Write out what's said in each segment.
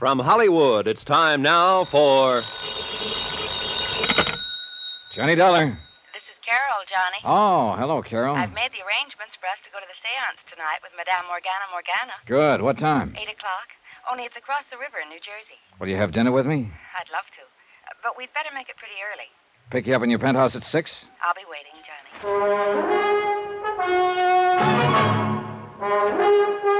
From Hollywood, it's time now for. Johnny Dollar. This is Carol, Johnny. Oh, hello, Carol. I've made the arrangements for us to go to the seance tonight with Madame Morgana Morgana. Good. What time? Eight o'clock. Only it's across the river in New Jersey. Will you have dinner with me? I'd love to. But we'd better make it pretty early. Pick you up in your penthouse at six? I'll be waiting, Johnny.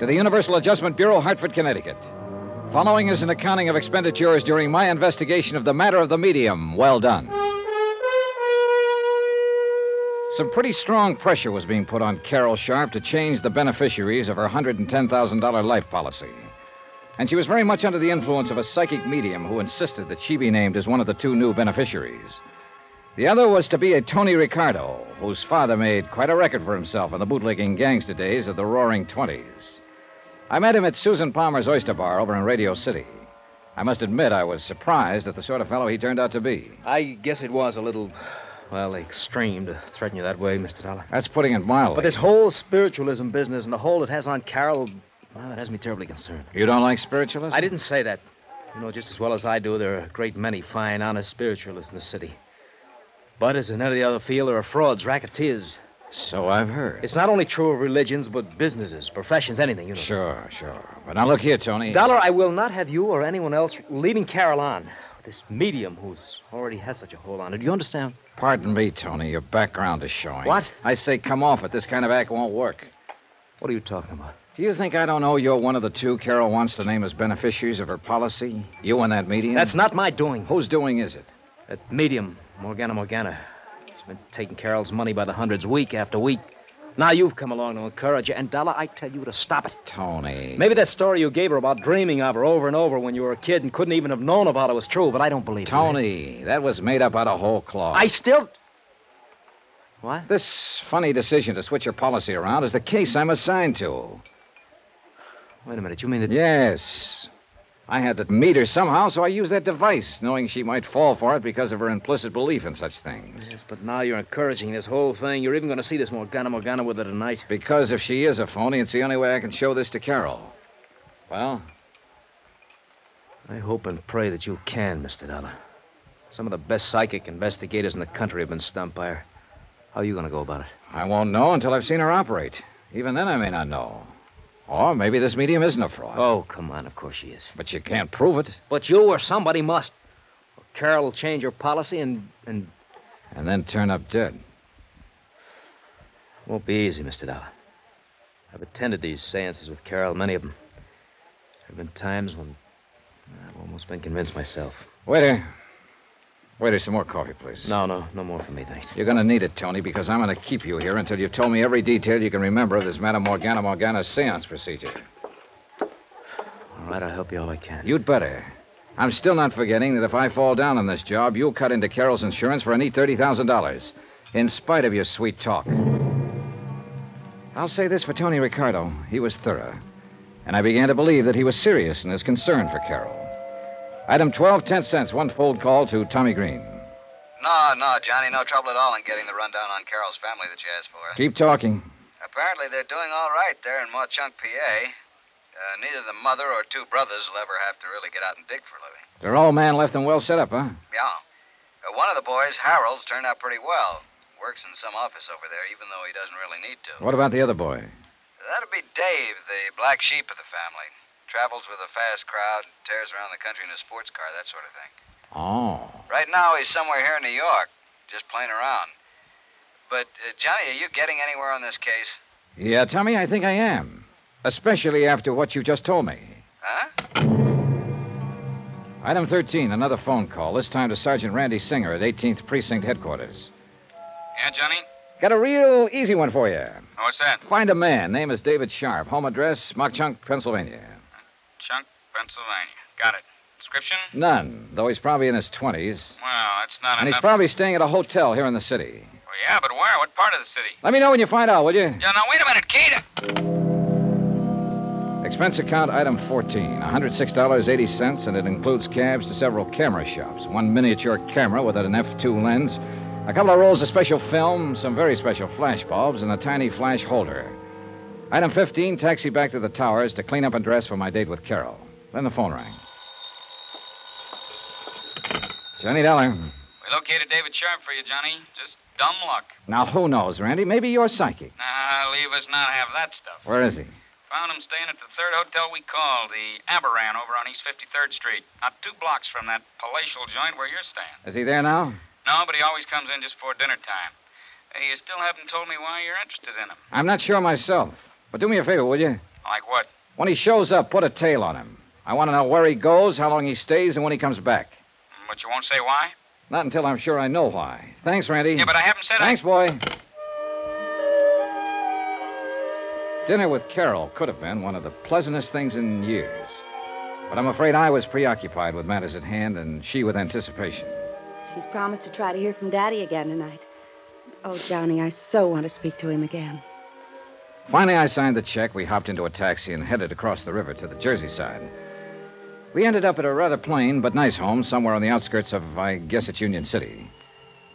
To the Universal Adjustment Bureau, Hartford, Connecticut. Following is an accounting of expenditures during my investigation of the matter of the medium. Well done. Some pretty strong pressure was being put on Carol Sharp to change the beneficiaries of her $110,000 life policy. And she was very much under the influence of a psychic medium who insisted that she be named as one of the two new beneficiaries. The other was to be a Tony Ricardo, whose father made quite a record for himself in the bootlegging gangster days of the roaring 20s. I met him at Susan Palmer's Oyster Bar over in Radio City. I must admit I was surprised at the sort of fellow he turned out to be. I guess it was a little, well, extreme to threaten you that way, Mr. Dollar. That's putting it mildly. But this whole spiritualism business and the hold it has on Carol, well, it has me terribly concerned. You don't like spiritualism? I didn't say that. You know just as well as I do, there are a great many fine, honest spiritualists in the city. But as in any other field, there are frauds, racketeers. So I've heard. It's not only true of religions, but businesses, professions, anything, you know. Sure, sure. But now look here, Tony. Dollar, I will not have you or anyone else leading Carol on. This medium who's already has such a hold on her. Do you understand? Pardon me, Tony. Your background is showing. What? I say come off it. This kind of act won't work. What are you talking about? Do you think I don't know you're one of the two Carol wants to name as beneficiaries of her policy? You and that medium? That's not my doing. Whose doing is it? That medium, Morgana Morgana. Been taking Carol's money by the hundreds week after week. Now you've come along to encourage her, and Dollar, I tell you to stop it. Tony. Maybe that story you gave her about dreaming of her over and over when you were a kid and couldn't even have known about it was true, but I don't believe it. Tony, that was made up out of whole cloth. I still. What? This funny decision to switch your policy around is the case I'm assigned to. Wait a minute. You mean that. Yes. I had to meet her somehow, so I used that device, knowing she might fall for it because of her implicit belief in such things. Yes, but now you're encouraging this whole thing. You're even going to see this Morgana Morgana with her tonight. Because if she is a phony, it's the only way I can show this to Carol. Well, I hope and pray that you can, Mr. Dollar. Some of the best psychic investigators in the country have been stumped by her. How are you going to go about it? I won't know until I've seen her operate. Even then, I may not know. Or maybe this medium isn't a fraud. Oh, come on. Of course she is. But you can't prove it. But you or somebody must. Or Carol will change her policy and, and And then turn up dead. won't be easy, Mr. Dollar. I've attended these seances with Carol, many of them. There have been times when I've almost been convinced myself. Waiter. Waiter, some more coffee, please. No, no, no more for me, thanks. You're going to need it, Tony, because I'm going to keep you here until you've told me every detail you can remember of this Madame Morgana Morgana seance procedure. All right, I'll help you all I can. You'd better. I'm still not forgetting that if I fall down on this job, you'll cut into Carol's insurance for a neat $30,000, in spite of your sweet talk. I'll say this for Tony Ricardo. He was thorough. And I began to believe that he was serious in his concern for Carol. Item 12, 10 cents, one fold call to Tommy Green. No, no, Johnny, no trouble at all in getting the rundown on Carol's family that you asked for. Keep talking. Apparently, they're doing all right there in Mauch Chunk, PA. Uh, neither the mother or two brothers will ever have to really get out and dig for a living. They're all man left and well set up, huh? Yeah. Uh, one of the boys, Harold's, turned out pretty well. Works in some office over there, even though he doesn't really need to. What about the other boy? That'd be Dave, the black sheep of the family. Travels with a fast crowd, tears around the country in a sports car, that sort of thing. Oh. Right now, he's somewhere here in New York, just playing around. But, uh, Johnny, are you getting anywhere on this case? Yeah, Tommy, I think I am. Especially after what you just told me. Huh? Item 13, another phone call, this time to Sergeant Randy Singer at 18th Precinct Headquarters. Yeah, Johnny? Got a real easy one for you. What's that? Find a man. Name is David Sharp. Home address, Mauch Chunk, Pennsylvania. Chunk, Pennsylvania. Got it. Description? None, though he's probably in his 20s. Well, that's not And he's probably staying at a hotel here in the city. Well, yeah, but where? What part of the city? Let me know when you find out, will you? Yeah, now, wait a minute, Kate. Expense account item 14, $106.80, and it includes cabs to several camera shops. One miniature camera with an f2 lens, a couple of rolls of special film, some very special flash bulbs, and a tiny flash holder. Item 15, taxi back to the towers to clean up and dress for my date with Carol. Then the phone rang. Johnny Dollar. We located David Sharp for you, Johnny. Just dumb luck. Now, who knows, Randy? Maybe you're psychic. Nah, leave us not have that stuff. Where is he? Found him staying at the third hotel we called, the Aberan over on East 53rd Street. Not two blocks from that palatial joint where you're staying. Is he there now? No, but he always comes in just before dinner time. You still haven't told me why you're interested in him. I'm not sure myself. But do me a favor, will you? Like what? When he shows up, put a tail on him. I want to know where he goes, how long he stays, and when he comes back. Mm, but you won't say why? Not until I'm sure I know why. Thanks, Randy. Yeah, but I haven't said Thanks, boy. Dinner with Carol could have been one of the pleasantest things in years. But I'm afraid I was preoccupied with matters at hand and she with anticipation. She's promised to try to hear from Daddy again tonight. Oh, Johnny, I so want to speak to him again. Finally, I signed the check. We hopped into a taxi and headed across the river to the Jersey side. We ended up at a rather plain but nice home somewhere on the outskirts of, I guess it's Union City.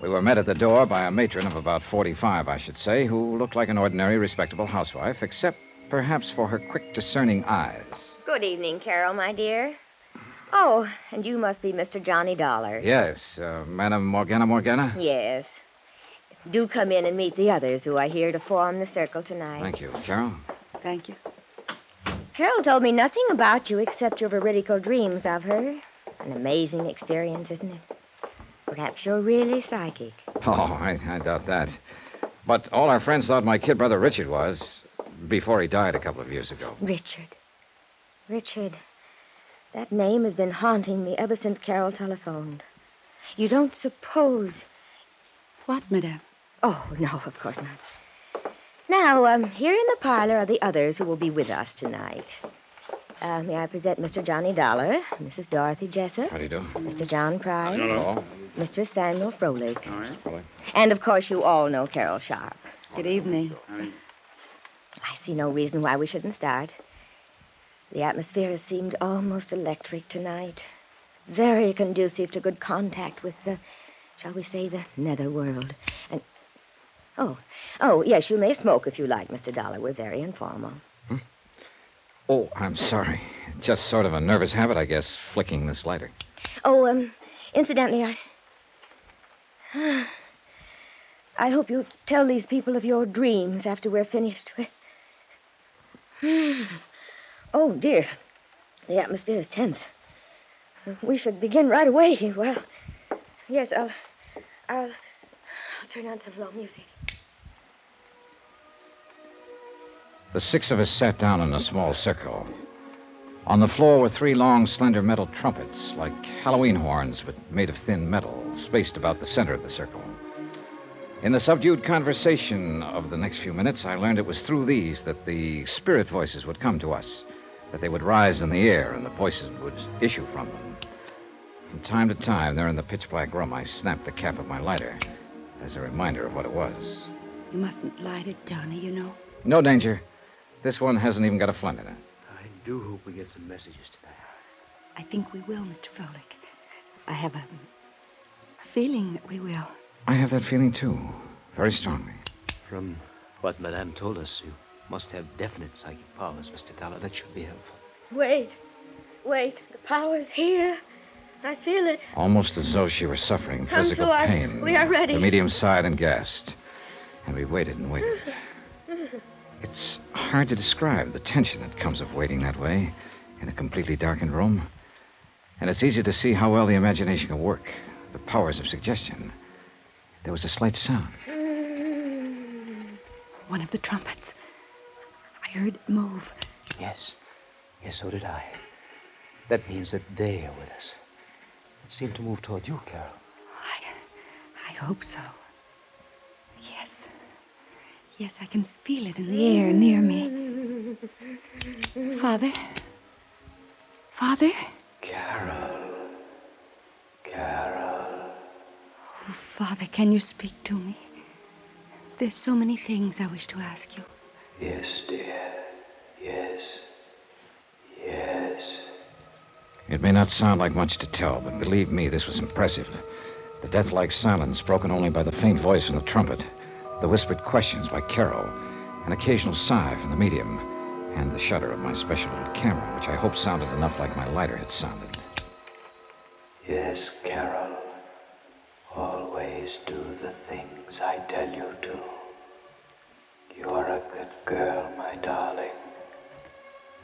We were met at the door by a matron of about 45, I should say, who looked like an ordinary, respectable housewife, except perhaps for her quick, discerning eyes. Good evening, Carol, my dear. Oh, and you must be Mr. Johnny Dollar. Yes, uh, Madam Morgana Morgana? Yes. Do come in and meet the others who are here to form the circle tonight. Thank you. Carol? Thank you. Carol told me nothing about you except your veridical dreams of her. An amazing experience, isn't it? Perhaps you're really psychic. Oh, I, I doubt that. But all our friends thought my kid brother Richard was before he died a couple of years ago. Richard. Richard. That name has been haunting me ever since Carol telephoned. You don't suppose. What, Madame? Oh, no, of course not. Now, um, here in the parlor are the others who will be with us tonight. Uh, may I present Mr. Johnny Dollar, Mrs. Dorothy Jessup, How do you do? Mr. John Price, Hello. Mr. Samuel Froelich. All right. and of course, you all know Carol Sharp. Good evening. I see no reason why we shouldn't start. The atmosphere has seemed almost electric tonight. Very conducive to good contact with the, shall we say, the nether world. And. Oh, oh, yes, you may smoke if you like, Mr. Dollar. We're very informal. Oh, I'm sorry. Just sort of a nervous habit, I guess, flicking this lighter. Oh, um, incidentally, I. I hope you'll tell these people of your dreams after we're finished. Oh, dear. The atmosphere is tense. We should begin right away. Well, yes, I'll. I'll. I'll turn on some low music. The six of us sat down in a small circle. On the floor were three long, slender metal trumpets, like Halloween horns, but made of thin metal, spaced about the center of the circle. In the subdued conversation of the next few minutes, I learned it was through these that the spirit voices would come to us, that they would rise in the air and the voices would issue from them. From time to time, there in the pitch black room, I snapped the cap of my lighter as a reminder of what it was. You mustn't light it, Johnny, you know. No danger. This one hasn't even got a flint in it. I do hope we get some messages tonight. I think we will, Mr. Froelich. I have a, a feeling that we will. I have that feeling too, very strongly. From what Madame told us, you must have definite psychic powers, Mr. Dollar. That should be helpful. Wait. Wait. The power's here. I feel it. Almost as though she were suffering Come physical to us. pain. We are ready. The medium sighed and gasped, and we waited and waited. It's hard to describe the tension that comes of waiting that way in a completely darkened room. And it's easy to see how well the imagination can work, the powers of suggestion. There was a slight sound. Mm. One of the trumpets. I heard it move. Yes. Yes, so did I. That means that they are with us. It seemed to move toward you, Carol. I, I hope so. Yes. Yes, I can feel it in the air near me. Father? Father? Carol. Carol. Oh, Father, can you speak to me? There's so many things I wish to ask you. Yes, dear. Yes. Yes. It may not sound like much to tell, but believe me, this was impressive. The death like silence, broken only by the faint voice from the trumpet, the whispered questions by Carol, an occasional sigh from the medium, and the shudder of my special little camera, which I hope sounded enough like my lighter had sounded. Yes, Carol. Always do the things I tell you to. You're a good girl, my darling.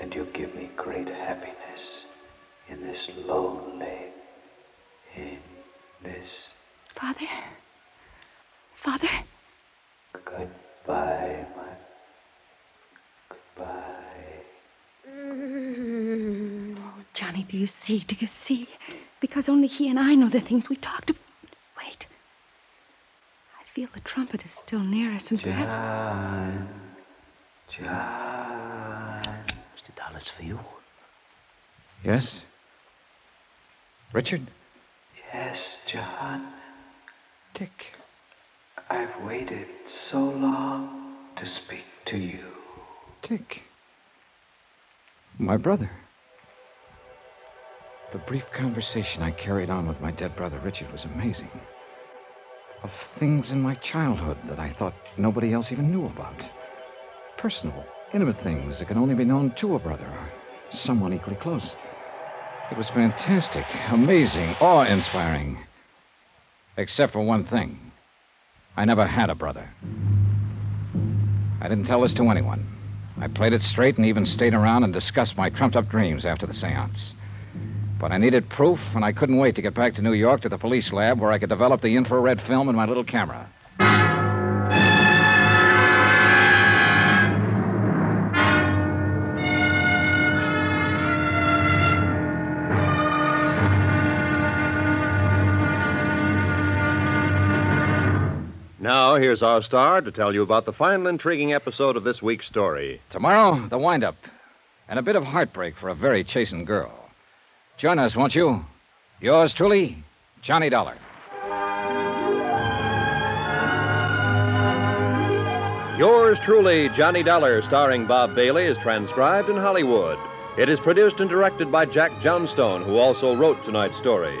And you give me great happiness in this lonely, in this Father? Father? Goodbye, my goodbye. Mm, oh, Johnny, do you see? Do you see? Because only he and I know the things we talked about. Wait. I feel the trumpet is still near us, and perhaps. John. John. Mr. Dollar, it's for you. Yes? Richard? Yes, John. Dick. I've waited so long to speak to you. Dick. My brother. The brief conversation I carried on with my dead brother Richard was amazing. Of things in my childhood that I thought nobody else even knew about. Personal, intimate things that can only be known to a brother or someone equally close. It was fantastic, amazing, awe inspiring. Except for one thing I never had a brother. I didn't tell this to anyone. I played it straight and even stayed around and discussed my trumped up dreams after the seance. But I needed proof, and I couldn't wait to get back to New York to the police lab where I could develop the infrared film in my little camera. Now, here's our star to tell you about the final intriguing episode of this week's story. Tomorrow, the windup, and a bit of heartbreak for a very chastened girl. Join us, won't you? Yours truly, Johnny Dollar. Yours truly, Johnny Dollar, starring Bob Bailey, is transcribed in Hollywood. It is produced and directed by Jack Johnstone, who also wrote tonight's story.